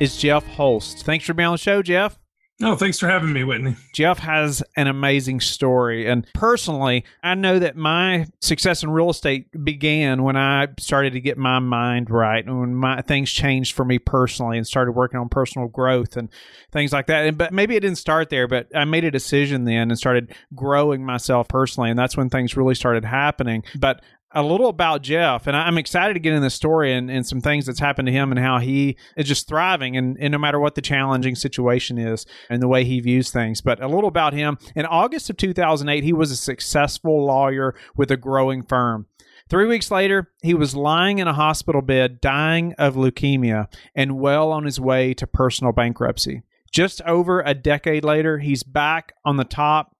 is Jeff Holst. Thanks for being on the show, Jeff. No, thanks for having me, Whitney. Jeff has an amazing story. And personally, I know that my success in real estate began when I started to get my mind right and when my things changed for me personally and started working on personal growth and things like that. And, but maybe it didn't start there, but I made a decision then and started growing myself personally. And that's when things really started happening. But a little about Jeff, and I'm excited to get in the story and, and some things that's happened to him and how he is just thriving, and, and no matter what the challenging situation is and the way he views things. But a little about him. In August of 2008, he was a successful lawyer with a growing firm. Three weeks later, he was lying in a hospital bed, dying of leukemia, and well on his way to personal bankruptcy. Just over a decade later, he's back on the top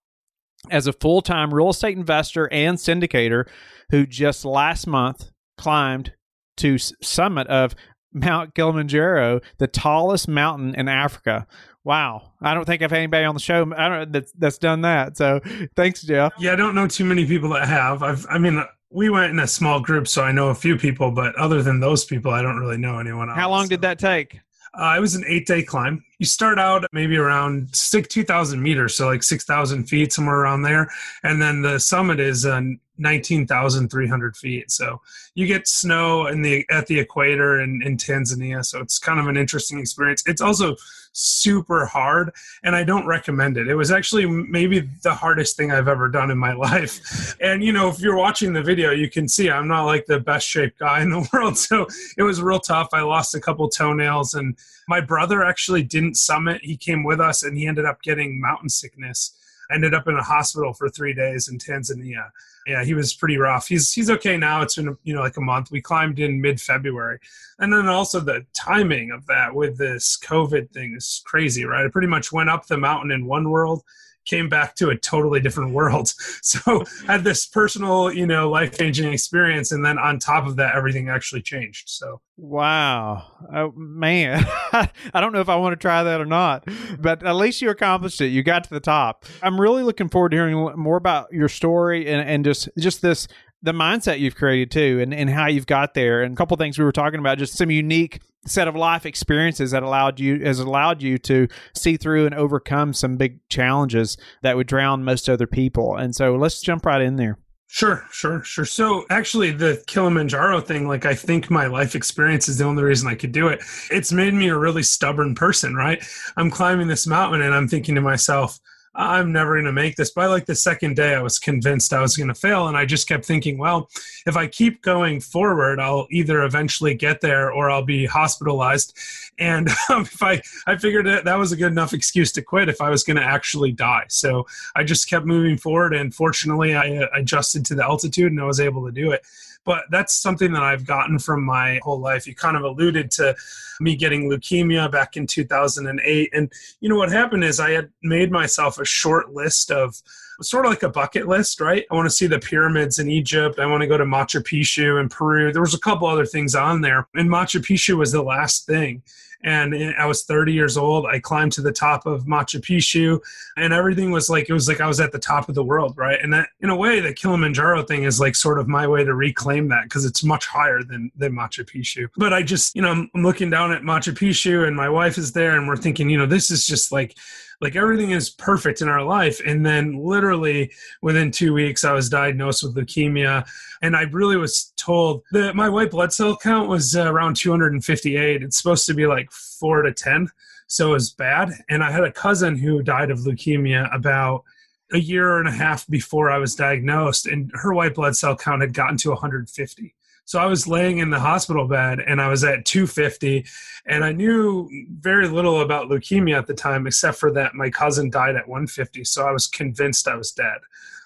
as a full time real estate investor and syndicator who just last month climbed to summit of Mount Kilimanjaro, the tallest mountain in Africa. Wow, I don't think I've had anybody on the show that's, that's done that. So, thanks, Jeff. Yeah, I don't know too many people that have. I've, I mean, we went in a small group, so I know a few people, but other than those people, I don't really know anyone else. How long did that take? Uh, it was an eight day climb. You start out maybe around six, 2,000 meters, so like 6,000 feet, somewhere around there. And then the summit is uh, 19,300 feet. So you get snow in the at the equator in, in Tanzania. So it's kind of an interesting experience. It's also super hard and I don't recommend it. It was actually maybe the hardest thing I've ever done in my life. And you know, if you're watching the video, you can see I'm not like the best shaped guy in the world. So it was real tough. I lost a couple toenails and my brother actually didn't summit. He came with us and he ended up getting mountain sickness. Ended up in a hospital for three days in Tanzania yeah, he was pretty rough. He's he's okay now. It's been you know like a month. We climbed in mid February, and then also the timing of that with this COVID thing is crazy, right? I pretty much went up the mountain in one world came back to a totally different world. So had this personal, you know, life changing experience, and then on top of that, everything actually changed. So wow, oh, man, I don't know if I want to try that or not, but at least you accomplished it. You got to the top. I'm really looking forward to hearing more about your story and and just just this the mindset you've created too and, and how you've got there and a couple things we were talking about just some unique set of life experiences that allowed you has allowed you to see through and overcome some big challenges that would drown most other people and so let's jump right in there Sure, sure, sure. So actually the Kilimanjaro thing, like I think my life experience is the only reason I could do it. It's made me a really stubborn person, right? I'm climbing this mountain and I'm thinking to myself, I'm never going to make this. By like the second day, I was convinced I was going to fail. And I just kept thinking, well, if I keep going forward, I'll either eventually get there or I'll be hospitalized. And um, if I, I figured that that was a good enough excuse to quit if I was going to actually die. So I just kept moving forward. And fortunately, I uh, adjusted to the altitude and I was able to do it but that's something that I've gotten from my whole life. You kind of alluded to me getting leukemia back in 2008. And, you know, what happened is I had made myself a short list of sort of like a bucket list, right? I want to see the pyramids in Egypt. I want to go to Machu Picchu in Peru. There was a couple other things on there, and Machu Picchu was the last thing and eh, I was 30 years old. I climbed to the top of Machu Picchu, and everything was like it was like I was at the top of the world, right? And that, in a way, the Kilimanjaro thing is like sort of my way to reclaim that because it's much higher than than Machu Picchu. But I just, you know, I'm, I'm looking down at Machu Picchu, and my wife is there, and we're thinking, you know, this is just like like everything is perfect in our life. And then literally within two weeks i was diagnosed with leukemia. And i really was told that my white blood cell count was around 258 it's supposed to be like 4 to 10 so it was bad. And i had a cousin who died of leukemia about a year and a half before i was diagnosed. And her white blood cell count had gotten to 150 so I was laying in the hospital bed and I was at 250 and I knew very little about leukemia at the time except for that my cousin died at 150. So I was convinced I was dead.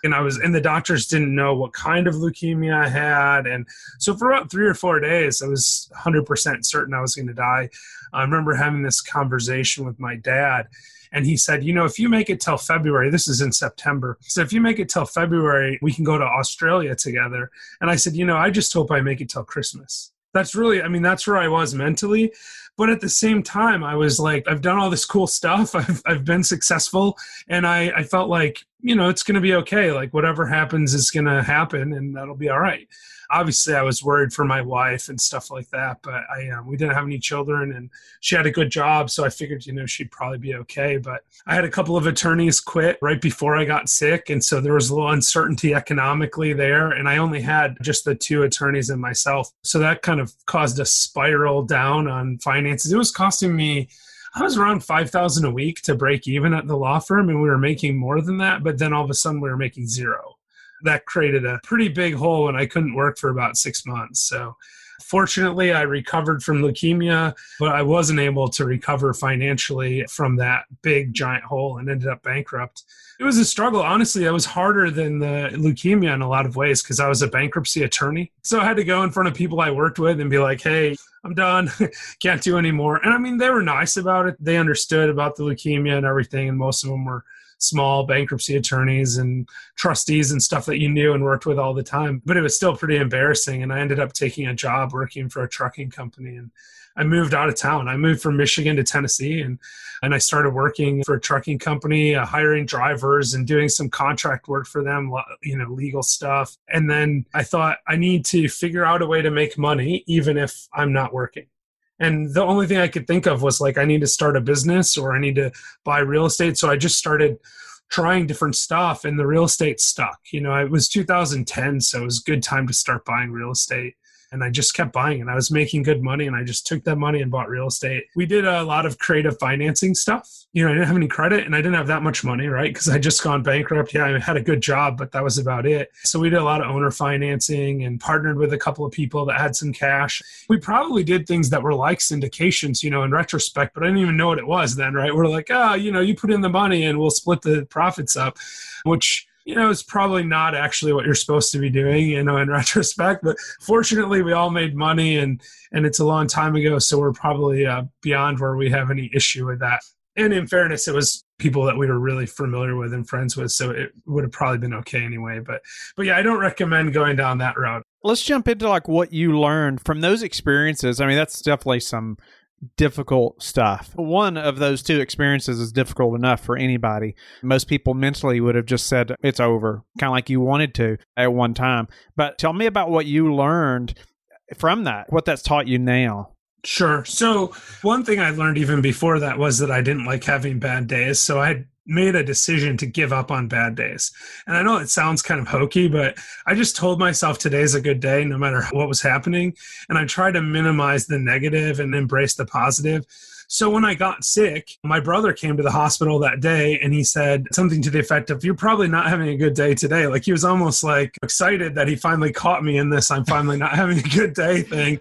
And I was, and the doctors didn't know what kind of leukemia I had. And so for about three or four days, I was 100% certain I was going to die. I remember having this conversation with my dad and he said, you know, if you make it till February, this is in September. So if you make it till February, we can go to Australia together. And I said, you know, I just hope I make it till Christmas. That's really, I mean, that's where I was mentally. But at the same time, I was like, I've done all this cool stuff. I've, I've been successful. And I, I felt like, you know, it's going to be okay. Like whatever happens is going to happen and that'll be all right obviously I was worried for my wife and stuff like that, but I um, we didn't have any children and she had a good job, so I figured you know she'd probably be okay. But I had a couple of attorneys quit right before I got sick, and so there was a little uncertainty economically there, and I only had just the two attorneys and myself, so that kind of caused a spiral down on finances. It was costing me. I was around five thousand a week to break even at the law firm, and we were making more than that. But then all of a sudden, we were making zero that created a pretty big hole and I couldn't work for about six months. So fortunately, I recovered from leukemia, but I wasn't able to recover financially from that big giant hole and ended up bankrupt. It was a struggle. Honestly, it was harder than the leukemia in a lot of ways because I was a bankruptcy attorney. So I had to go in front of people I worked with and be like, hey, I'm done. Can't do anymore. And I mean, they were nice about it. They understood about the leukemia and everything. And most of them were small bankruptcy attorneys and trustees and stuff that you knew and worked with all the time. But it was still pretty embarrassing. And I ended up taking a job working for a trucking company. And I moved out of town. I moved from Michigan to Tennessee and, and I started working for a trucking company, uh, hiring drivers and doing some contract work for them, you know, legal stuff. And then I thought I need to figure out a way to make money, even if I'm not working. And the only thing I could think of was like, I need to start a business or I need to buy real estate. So I just started trying different stuff and the real estate stuck. You know, it was 2010, so it was a good time to start buying real estate and I just kept buying and I was making good money and I just took that money and bought real estate. We did a lot of creative financing stuff. You know, I didn't have any credit and I didn't have that much money, right? Because I just gone bankrupt. Yeah, I had a good job, but that was about it. So we did a lot of owner financing and partnered with a couple of people that had some cash. We probably did things that were like syndications, you know, in retrospect, but I didn't even know what it was then, right? We're like, oh, you know, you put in the money and we'll split the profits up, which you know, it's probably not actually what you're supposed to be doing, you know, in retrospect. But fortunately, we all made money, and and it's a long time ago, so we're probably uh, beyond where we have any issue with that. And in fairness, it was people that we were really familiar with and friends with, so it would have probably been okay anyway. But but yeah, I don't recommend going down that road. Let's jump into like what you learned from those experiences. I mean, that's definitely some difficult stuff. One of those two experiences is difficult enough for anybody. Most people mentally would have just said it's over, kind of like you wanted to at one time. But tell me about what you learned from that, what that's taught you now. Sure. So, one thing I learned even before that was that I didn't like having bad days. So, I made a decision to give up on bad days. And I know it sounds kind of hokey, but I just told myself today's a good day no matter what was happening. And I tried to minimize the negative and embrace the positive. So when I got sick, my brother came to the hospital that day and he said something to the effect of, You're probably not having a good day today. Like he was almost like excited that he finally caught me in this I'm finally not having a good day thing.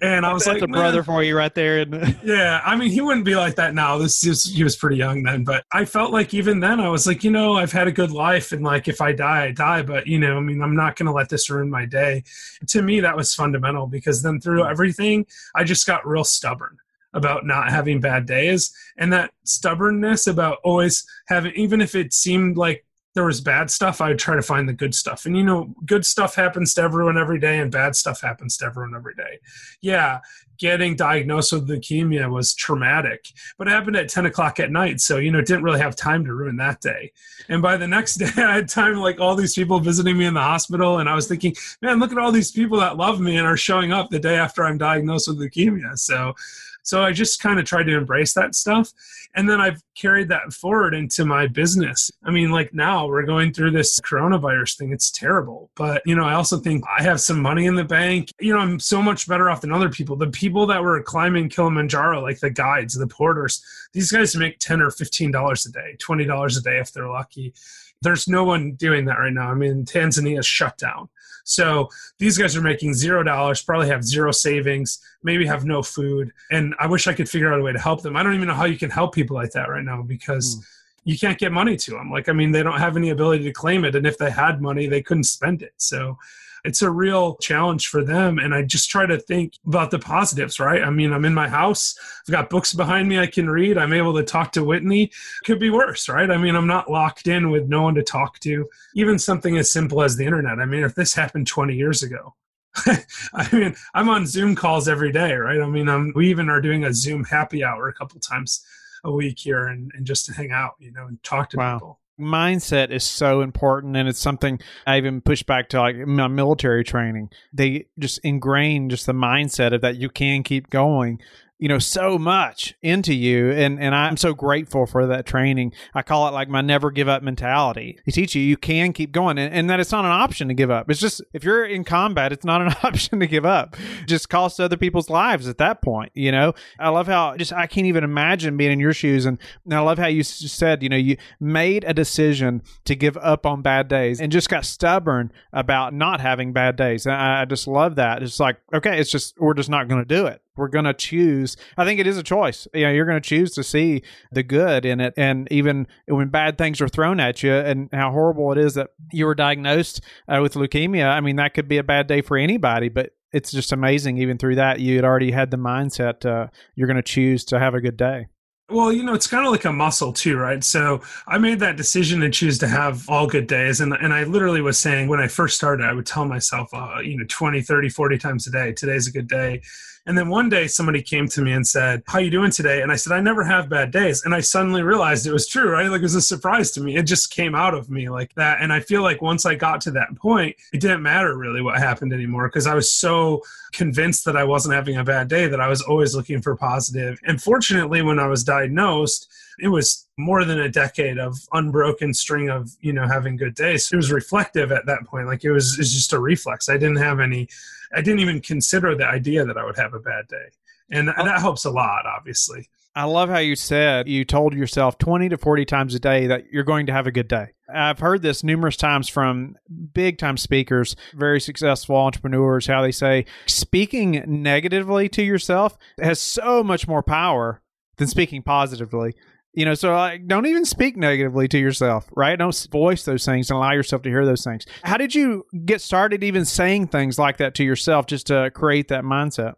And I was That's like, a brother for you right there. yeah. I mean, he wouldn't be like that now. This is, he was pretty young then, but I felt like even then I was like, you know, I've had a good life and like if I die, I die. But, you know, I mean, I'm not going to let this ruin my day. to me, that was fundamental because then through hmm. everything, I just got real stubborn about not having bad days and that stubbornness about always having even if it seemed like there was bad stuff i would try to find the good stuff. And you know good stuff happens to everyone every day and bad stuff happens to everyone every day. Yeah getting diagnosed with leukemia was traumatic but it happened at 10 o'clock at night so you know didn't really have time to ruin that day. And by the next day i had time like all these people visiting me in the hospital and i was thinking man look at all these people that love me and are showing up the day after i'm diagnosed with leukemia. So so I just kind of tried to embrace that stuff. And then I've carried that forward into my business. I mean, like now we're going through this coronavirus thing. It's terrible. But, you know, I also think I have some money in the bank. You know, I'm so much better off than other people. The people that were climbing Kilimanjaro, like the guides, the porters, these guys make 10 or $15 a day, $20 a day if they're lucky. There's no one doing that right now. I mean, Tanzania's shut down. So these guys are making zero dollars, probably have zero savings, maybe have no food. And I wish I could figure out a way to help them. I don't even know how you can help people like that right now because. Mm you can't get money to them. Like, I mean, they don't have any ability to claim it. And if they had money, they couldn't spend it. So it's a real challenge for them. And I just try to think about the positives, right? I mean, I'm in my house, I've got books behind me I can read, I'm able to talk to Whitney. Could be worse, right? I mean, I'm not locked in with no one to talk to. Even something as simple as the internet. I mean, if this happened 20 years ago, I mean, I'm on Zoom calls every day, right? I mean, I'm, we even are doing a Zoom happy hour a couple times a week here and, and just to hang out, you know, and talk to wow. people mindset is so important and it's something i even push back to like my military training they just ingrain just the mindset of that you can keep going you know so much into you and and I'm so grateful for that training. I call it like my never give up mentality. They teach you you can keep going and, and that it's not an option to give up. It's just if you're in combat, it's not an option to give up. Just costs other people's lives at that point, you know. I love how just I can't even imagine being in your shoes and, and I love how you said, you know, you made a decision to give up on bad days and just got stubborn about not having bad days. And I, I just love that. It's like, okay, it's just we're just not going to do it we're going to choose i think it is a choice you know you're going to choose to see the good in it and even when bad things are thrown at you and how horrible it is that you were diagnosed uh, with leukemia i mean that could be a bad day for anybody but it's just amazing even through that you had already had the mindset uh, you're going to choose to have a good day well, you know, it's kind of like a muscle too, right? So I made that decision to choose to have all good days. And, and I literally was saying when I first started, I would tell myself, uh, you know, 20, 30, 40 times a day, today's a good day. And then one day somebody came to me and said, How you doing today? And I said, I never have bad days. And I suddenly realized it was true, right? Like it was a surprise to me. It just came out of me like that. And I feel like once I got to that point, it didn't matter really what happened anymore because I was so convinced that I wasn't having a bad day that I was always looking for positive. And fortunately, when I was diagnosed, it was more than a decade of unbroken string of you know having good days it was reflective at that point like it was, it was just a reflex i didn't have any I didn't even consider the idea that I would have a bad day. And oh. that helps a lot, obviously. I love how you said you told yourself 20 to 40 times a day that you're going to have a good day. I've heard this numerous times from big time speakers, very successful entrepreneurs, how they say speaking negatively to yourself has so much more power than speaking positively. You know, so like, don't even speak negatively to yourself, right? Don't voice those things and allow yourself to hear those things. How did you get started even saying things like that to yourself just to create that mindset?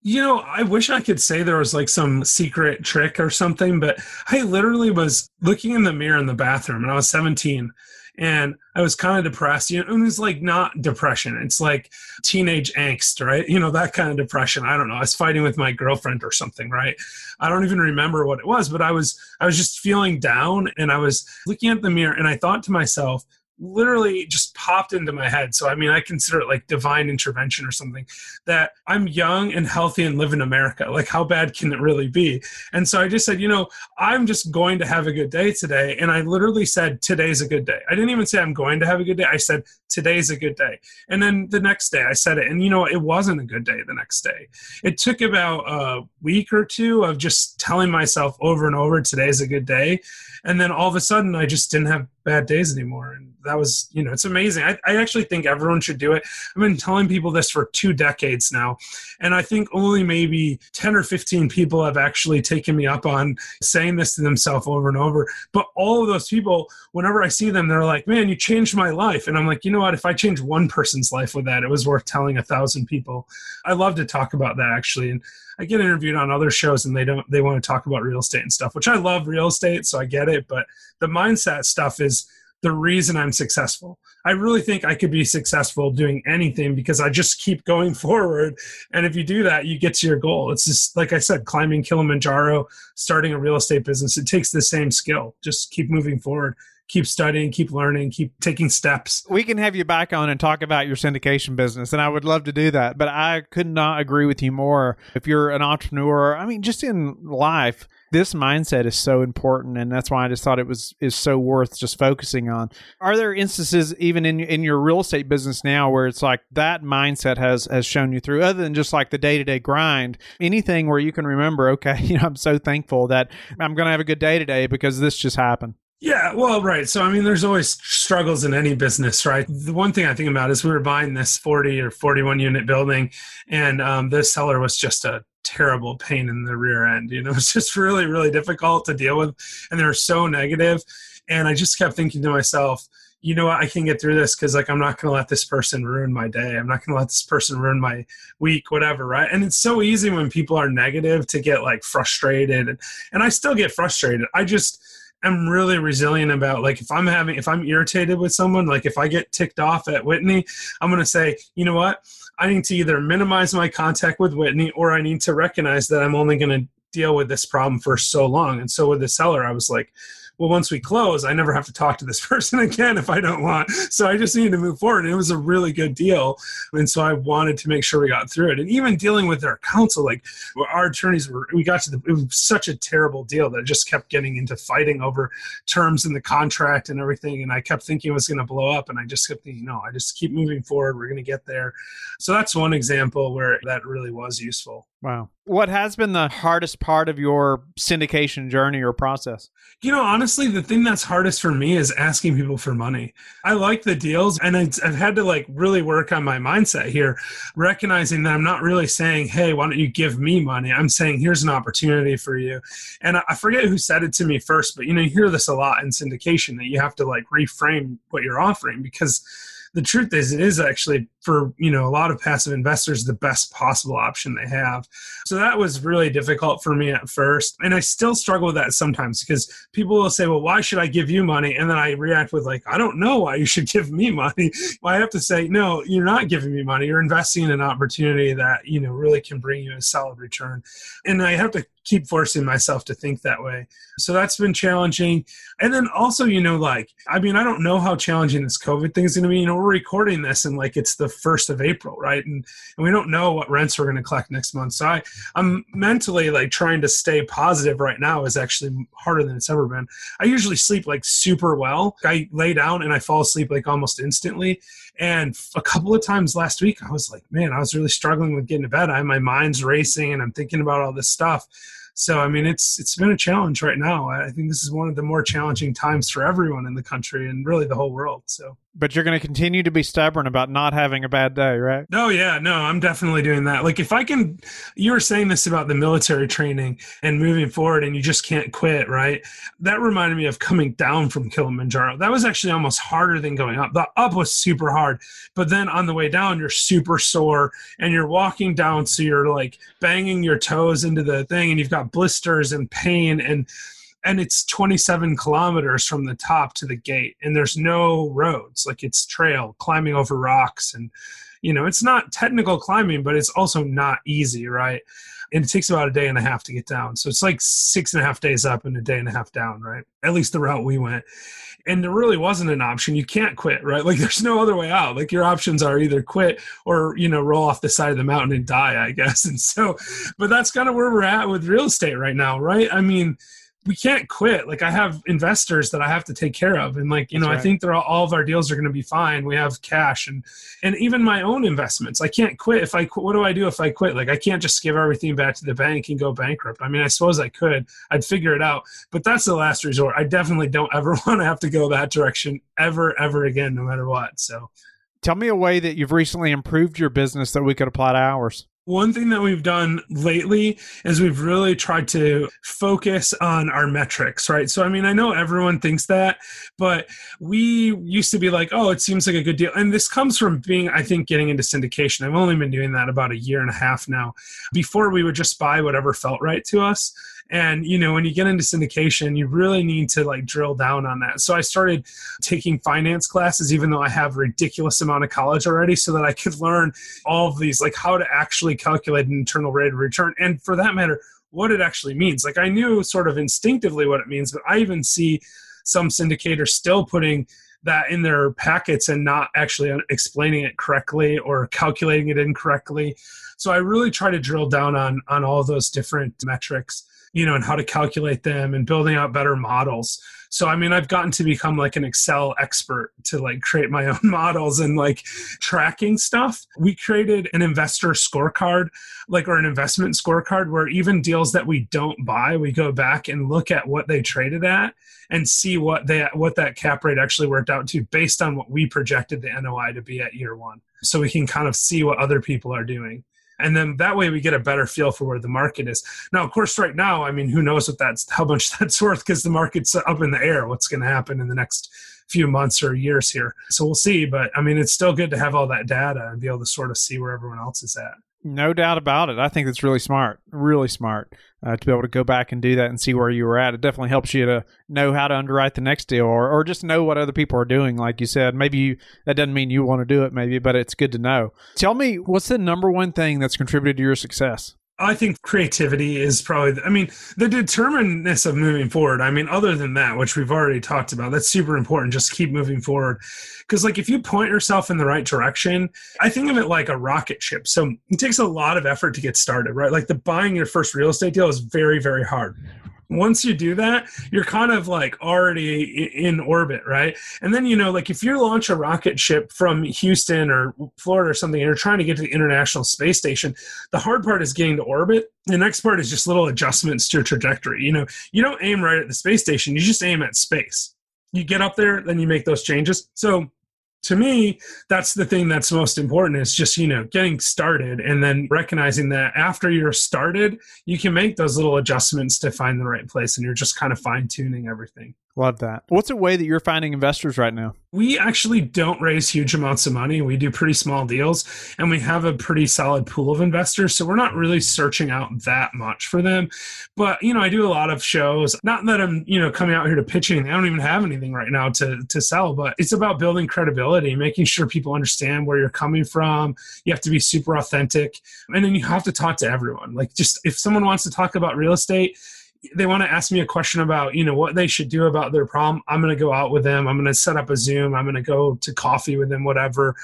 You know, I wish I could say there was like some secret trick or something, but I literally was looking in the mirror in the bathroom and I was 17 and I was kind of depressed. You know, it was like not depression. It's like teenage angst, right? You know, that kind of depression. I don't know. I was fighting with my girlfriend or something, right? I don't even remember what it was, but I was I was just feeling down and I was looking at the mirror and I thought to myself, literally just popped into my head. So, I mean, I consider it like divine intervention or something that I'm young and healthy and live in America. Like, how bad can it really be? And so I just said, you know, I'm just going to have a good day today. And I literally said, today's a good day. I didn't even say I'm going to have a good day. I said, today's a good day. And then the next day I said it. And, you know, it wasn't a good day the next day. It took about a week or two of just telling myself over and over, today's a good day. And then all of a sudden, I just didn't have bad days anymore. And that was, you know, it's amazing. I, I actually think everyone should do it. I've been telling people this for two decades now. And I think only maybe 10 or 15 people have actually taken me up on saying this to themselves over and over. But all of those people, whenever I see them, they're like, man, you changed my life. And I'm like, you know what? If I change one person's life with that, it was worth telling a thousand people. I love to talk about that actually. And I get interviewed on other shows and they don't they want to talk about real estate and stuff, which I love real estate, so I get it. But the mindset stuff is the reason I'm successful. I really think I could be successful doing anything because I just keep going forward. And if you do that, you get to your goal. It's just like I said, climbing Kilimanjaro, starting a real estate business. It takes the same skill. Just keep moving forward keep studying, keep learning, keep taking steps. We can have you back on and talk about your syndication business, and I would love to do that. But I could not agree with you more. If you're an entrepreneur, I mean, just in life, this mindset is so important and that's why I just thought it was is so worth just focusing on. Are there instances even in in your real estate business now where it's like that mindset has has shown you through other than just like the day-to-day grind, anything where you can remember, okay, you know, I'm so thankful that I'm going to have a good day today because this just happened. Yeah, well, right. So, I mean, there's always struggles in any business, right? The one thing I think about is we were buying this 40 or 41 unit building, and um, this seller was just a terrible pain in the rear end. You know, it's just really, really difficult to deal with, and they were so negative. And I just kept thinking to myself, you know what, I can get through this because like I'm not going to let this person ruin my day. I'm not going to let this person ruin my week, whatever, right? And it's so easy when people are negative to get like frustrated, and, and I still get frustrated. I just am really resilient about like if I'm having if I'm irritated with someone, like if I get ticked off at Whitney, I'm to say, you know what, I need to either minimize my contact with Whitney or I need to recognize that I'm only to deal with this problem for so long. And so with the seller, I was like well, once we close, I never have to talk to this person again if I don't want. So I just needed to move forward. And it was a really good deal. And so I wanted to make sure we got through it. And even dealing with our counsel, like our attorneys were, we got to the, it was such a terrible deal that just kept getting into fighting over terms in the contract and everything. And I kept thinking it was going to blow up. And I just kept thinking, no, I just keep moving forward. We're going to get there. So that's one example where that really was useful. Wow. What has been the hardest part of your syndication journey or process? You know, honestly, the thing that's hardest for me is asking people for money. I like the deals, and I've had to like really work on my mindset here, recognizing that I'm not really saying, hey, why don't you give me money? I'm saying, here's an opportunity for you. And I forget who said it to me first, but you know, you hear this a lot in syndication that you have to like reframe what you're offering because the truth is it is actually for you know a lot of passive investors the best possible option they have so that was really difficult for me at first and i still struggle with that sometimes because people will say well why should i give you money and then i react with like i don't know why you should give me money well, i have to say no you're not giving me money you're investing in an opportunity that you know really can bring you a solid return and i have to keep forcing myself to think that way. So that's been challenging. And then also, you know, like, I mean, I don't know how challenging this COVID thing is going to be. You know, we're recording this and like it's the 1st of April, right? And, and we don't know what rents we're going to collect next month. So I, I'm mentally like trying to stay positive right now is actually harder than it's ever been. I usually sleep like super well. I lay down and I fall asleep like almost instantly. And a couple of times last week, I was like, man, I was really struggling with getting to bed. I my mind's racing and I'm thinking about all this stuff. So I mean, it's it's been a challenge right now. I think this is one of the more challenging times for everyone in the country and really the whole world. So but you're going to continue to be stubborn about not having a bad day, right? No, yeah, no, I'm definitely doing that. Like if I can, you were saying this about the military training and moving forward, and you just can't quit, right? That reminded me of coming down from Kilimanjaro. That was actually almost harder than going up. The up was super hard, but then on the way down, you're super sore and you're walking down, so you're like banging your toes into the thing, and you've got blisters and pain and and it's 27 kilometers from the top to the gate and there's no roads. Like it's trail climbing over rocks and you know it's not technical climbing but it's also not easy right? And it takes about a day and a half to get down. So it's like six and a half days up and a day and a half down right? At least the route we went. And there really wasn't an option. You can't quit right? Like there's no other way out. Like your options are either quit or you know roll off the side of the mountain and die i guess. And so but that's kind of where we're at with real estate right now right? I mean we can't quit. Like I have investors that I have to take care of, and like you That's know, right. I think they're all, all, of our deals are going to be fine. We have cash, and and even my own investments. I can't quit if I. What do I do if I quit? Like I can't just give everything back to the bank and go bankrupt. I mean, I suppose I could. I'd figure it out, but that's the last resort. I definitely don't ever want to have to go that direction ever, ever again, no matter what. So. Tell me a way that you've recently improved your business that we could apply to ours. One thing that we've done lately is we've really tried to focus on our metrics, right? So, I mean, I know everyone thinks that, but we used to be like, oh, it seems like a good deal. And this comes from being, I think, getting into syndication. I've only been doing that about a year and a half now. Before, we would just buy whatever felt right to us and you know when you get into syndication you really need to like drill down on that. So i started taking finance classes even though i have a ridiculous amount of college already so that i could learn all of these like how to actually calculate an internal rate of return and for that matter what it actually means. Like i knew sort of instinctively what it means but i even see some syndicators still putting that in their packets and not actually explaining it correctly or calculating it incorrectly. So I really try to drill down on on all those different metrics you know, and how to calculate them and building out better models. So, I mean, I've gotten to become like an Excel expert to like create my own models and like tracking stuff. We created an investor scorecard, like, or an investment scorecard where even deals that we don't buy, we go back and look at what they traded at and see what they what that cap rate actually worked out to based on what we projected the NOI to be at year one. So we can kind of see what other people are doing and then that way we get a better feel for where the market is. Now of course right now i mean who knows what that's how much that's worth because the market's up in the air what's going to happen in the next few months or years here. So we'll see but i mean it's still good to have all that data and be able to sort of see where everyone else is at no doubt about it. I think it's really smart, really smart uh, to be able to go back and do that and see where you were at. It definitely helps you to know how to underwrite the next deal or, or just know what other people are doing. Like you said, maybe you, that doesn't mean you want to do it, maybe, but it's good to know. Tell me, what's the number one thing that's contributed to your success? I think creativity is probably, I mean, the determinedness of moving forward. I mean, other than that, which we've already talked about, that's super important. Just keep moving forward. Because, like, if you point yourself in the right direction, I think of it like a rocket ship. So it takes a lot of effort to get started, right? Like, the buying your first real estate deal is very, very hard once you do that, you're kind of like already in orbit, right? And then, you know, like if you launch a rocket ship from Houston or Florida or something, and you're trying to get to the International Space Station, the hard part is getting to orbit. The next part is just little adjustments to your trajectory. You know, you don't aim right at the space station, you just aim at space. You get up there, then you make those changes. So to me that's the thing that's most important is just you know getting started and then recognizing that after you're started you can make those little adjustments to find the right place and you're just kind of fine tuning everything Love that. What's a way that you're finding investors right now? We actually don't raise huge amounts of money. We do pretty small deals and we have a pretty solid pool of investors. So we're not really searching out that much for them. But, you know, I do a lot of shows. Not that I'm, you know, coming out here to pitching. I don't even have anything right now to, to sell, but it's about building credibility, making sure people understand where you're coming from. You have to be super authentic. And then you have to talk to everyone. Like, just if someone wants to talk about real estate, they want to ask me a question about you know what they should do about their problem i'm going to go out with them i'm going to set up a zoom i'm going to go to coffee with them whatever.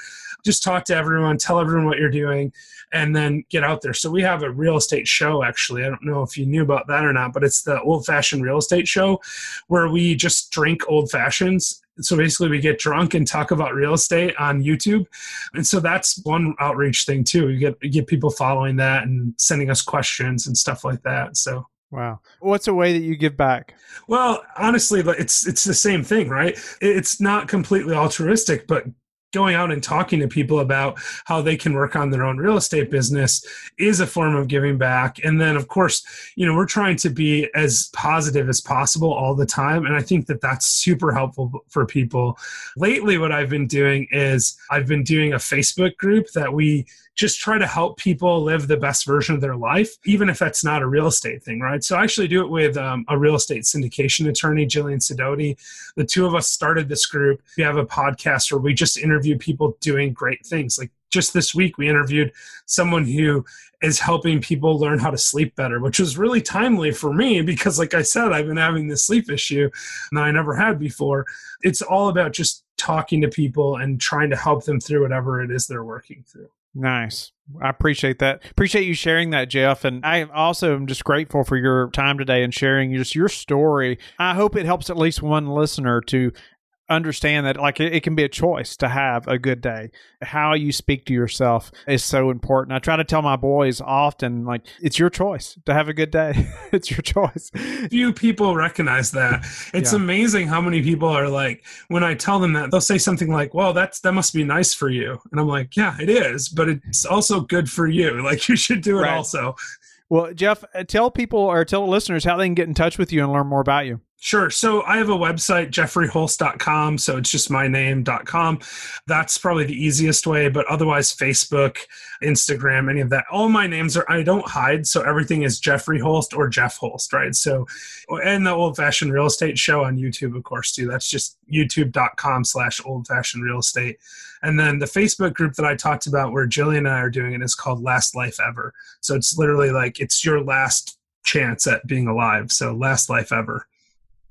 Just talk to everyone tell everyone what you're doing and then get out there. So we have a real estate show actually. I don't know if you knew about that or not but it's the old fashioned real estate show where we just drink old fashions. So basically we get drunk and talk about real estate on youtube. And so that's one outreach thing too. You get you get people following that and sending us questions and stuff like that. So Wow. What's a way that you give back? Well, honestly, it's it's the same thing, right? It's not completely altruistic, but going out and talking to people about how they can work on their own real estate business is a form of giving back and then of course you know we're trying to be as positive as possible all the time and i think that that's super helpful for people lately what i've been doing is i've been doing a facebook group that we just try to help people live the best version of their life, even if that's not a real estate thing, right? So I actually do it with um, a real estate syndication attorney, Jillian Sidoti. The two of us started this group. We have a podcast where we just interview people doing great things. Like just this week, we interviewed someone who is helping people learn how to sleep better, which was really timely for me because, like I said, I've been having this sleep issue that I never had before. It's all about just talking to people and trying to help them through whatever it is they're working through. Nice. I appreciate that. Appreciate you sharing that, Jeff. And I also am just grateful for your time today and sharing just your story. I hope it helps at least one listener to understand that like it, can be a choice to have a good day. How you speak to yourself is so important. I try to tell my boys often like it's your choice to have a good day. It's your choice. Few people recognize that. It's yeah. amazing how many people are like when i tell them that they'll say something like well that's that must be nice for you. And i'm like yeah it is but it's also good for you. Like you should do it right. also. Well jeff uh, tell people or tell listeners how they can get in touch with you and learn more about you Sure. So I have a website, jeffreyholst.com. So it's just my name.com. That's probably the easiest way, but otherwise, Facebook, Instagram, any of that. All my names are, I don't hide. So everything is Jeffrey Holst or Jeff Holst, right? So, and the old fashioned real estate show on YouTube, of course, too. That's just youtube.com slash old fashioned real estate. And then the Facebook group that I talked about where Jillian and I are doing it is called Last Life Ever. So it's literally like it's your last chance at being alive. So last life ever.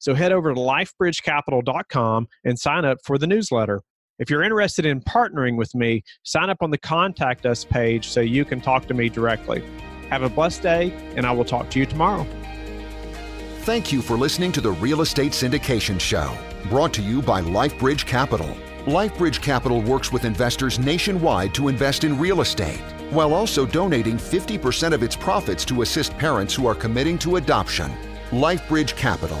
So head over to lifebridgecapital.com and sign up for the newsletter. If you're interested in partnering with me, sign up on the Contact Us page so you can talk to me directly. Have a blessed day, and I will talk to you tomorrow. Thank you for listening to the Real Estate Syndication Show, brought to you by LifeBridge Capital. LifeBridge Capital works with investors nationwide to invest in real estate, while also donating 50% of its profits to assist parents who are committing to adoption. LifeBridge Capital,